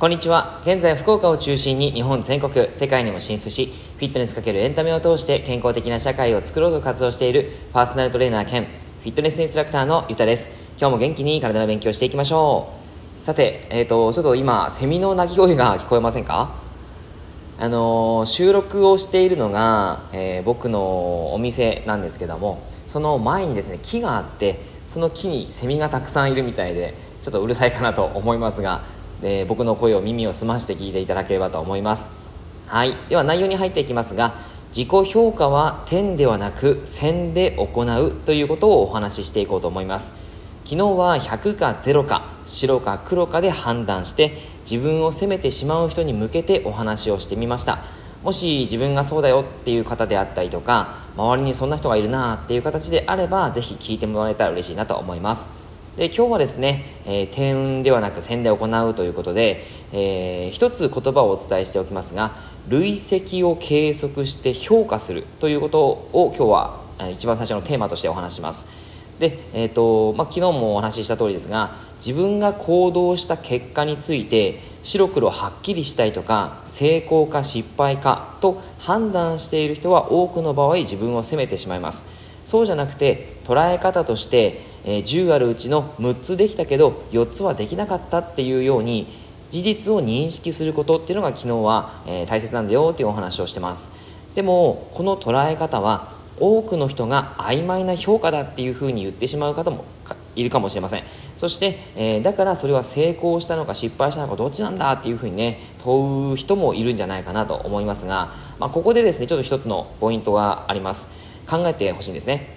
こんにちは。現在福岡を中心に日本全国世界にも進出しフィットネスかけるエンタメを通して健康的な社会を作ろうと活動しているパーソナルトレーナー兼フィットネスインストラクターのゆたです。今日も元気に体の勉強していきましょう。さて、えーと、ちょっと今セミの鳴き声が聞こえませんか？あのー、収録をしているのが、えー、僕のお店なんですけどもその前にですね木があってその木にセミがたくさんいるみたいでちょっとうるさいかなと思いますがで僕の声を耳を澄まして聞いていただければと思います。はい。では内容に入っていきますが自己評価は点ではなく線で行うということをお話ししていこうと思います。昨日は100か0か白か黒かで判断して自分を責めてしまう人に向けてお話をしてみました。もし自分がそうだよっていう方であったりとか周りにそんな人がいるなっていう形であればぜひ聞いてもらえたら嬉しいなと思います。で今日はですね、えー、点ではなく線で行うということで、えー、一つ言葉をお伝えしておきますが累積を計測して評価するということを今日は一番最初のテーマとしてお話します。で、えーとまあ、昨日もお話しした通りですが自分が行動した結果について白黒はっきりしたいとか成功か失敗かと判断している人は多くの場合自分を責めてしまいます。そうじゃなくて捉え方としてえー、10あるうちの6つできたけど4つはできなかったっていうように事実を認識することっていうのが昨日は、えー、大切なんだよっていうお話をしてます。でもこの捉え方は多くの人が曖昧な評価だっていうふうに言ってしまう方もいるかもしれません。そして、えー、だからそれは成功したのか失敗したのかどっちなんだっていうふうにね問う人もいるんじゃないかなと思いますが、まあ、ここでですねちょっと一つのポイントがあります。考えてほしいんですね。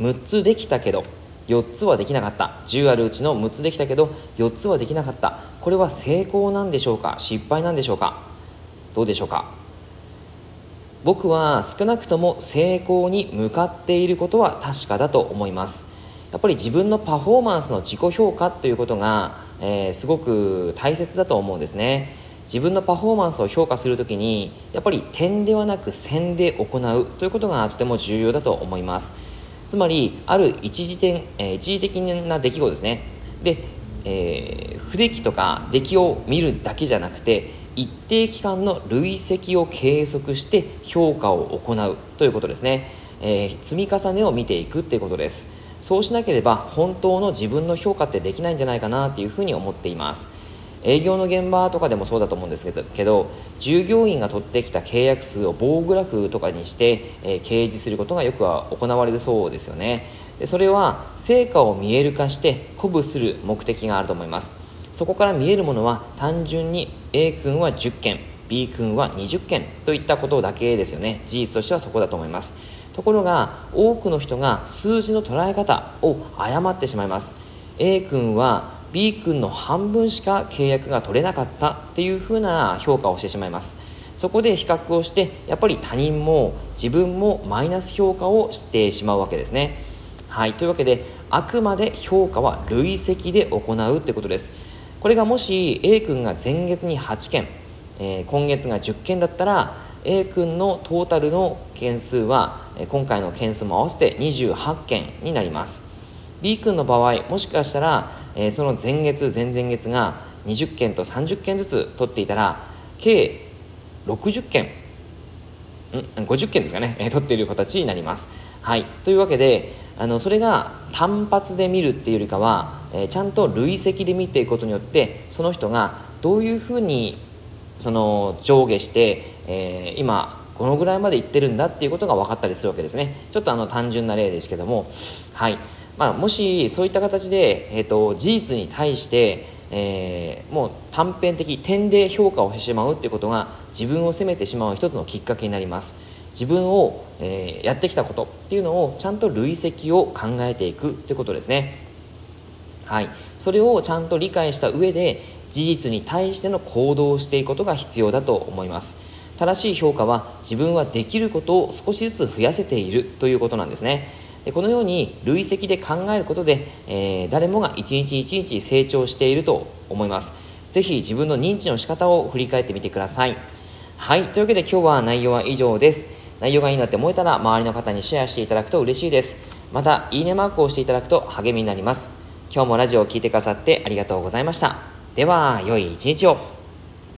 6つできたけど4つはできなかった。10あるうちの6つできたけど4つはできなかった。これは成功なんでしょうか？失敗なんでしょうか？どうでしょうか？僕は少なくとも成功に向かっていることは確かだと思います。やっぱり自分のパフォーマンスの自己評価ということが、えー、すごく大切だと思うんですね。自分のパフォーマンスを評価するときにやっぱり点ではなく線で行うということがとても重要だと思います。つまりある一時点、えー、一時的な出来事ですね。で、えー、不出来とか出来を見るだけじゃなくて一定期間の累積を計測して評価を行うということですね、えー、積み重ねを見ていくっていうことです。そうしなければ本当の自分の評価ってできないんじゃないかなっていうふうに思っています。営業の現場とかでもそうだと思うんですけど従業員が取ってきた契約数を棒グラフとかにして、えー、掲示することがよくは行われるそうですよね。でそれは成果を見える化して鼓舞する目的があると思います。そこから見えるものは単純に A 君は10件 B 君は20件といったことだけですよね。事実としてはそこだと思います。ところが多くの人が数字の捉え方を誤ってしまいます。A 君は B 君の半分しか契約が取れなかったっていうふうな評価をしてしまいます。そこで比較をしてやっぱり他人も自分もマイナス評価をしてしまうわけですね。はい。というわけであくまで評価は累積で行うってことです。これがもし A 君が前月に8件、えー、今月が10件だったら A 君のトータルの件数は今回の件数も合わせて28件になります。B 君の場合もしかしたらえー、その前月前々月が20件と30件ずつ取っていたら計60件ん50件ですかね、えー、取っている形になります。はい、というわけであのそれが単発で見るっていうよりかは、えー、ちゃんと累積で見ていくことによってその人がどういうふうにその上下して、えー、今このぐらいまでいってるんだっていうことが分かったりするわけですね。ちょっとあの単純な例ですけども。はい。まあ、もしそういった形で、えーと、事実に対して、えー、もう短編的点で評価をしてしまうっていうことが自分を責めてしまう一つのきっかけになります。自分を、えー、やってきたことっていうのをちゃんと累積を考えていくってことですね。はい。それをちゃんと理解した上で事実に対しての行動をしていくことが必要だと思います。正しい評価は自分はできることを少しずつ増やせているということなんですね。でこのように累積で考えることで、えー、誰もが一日一日成長していると思います。ぜひ自分の認知の仕方を振り返ってみてください。はい。というわけで今日は内容は以上です。内容がいいなって思えたら周りの方にシェアしていただくと嬉しいです。またいいねマークをしていただくと励みになります。今日もラジオを聴いてくださってありがとうございました。では良い一日を。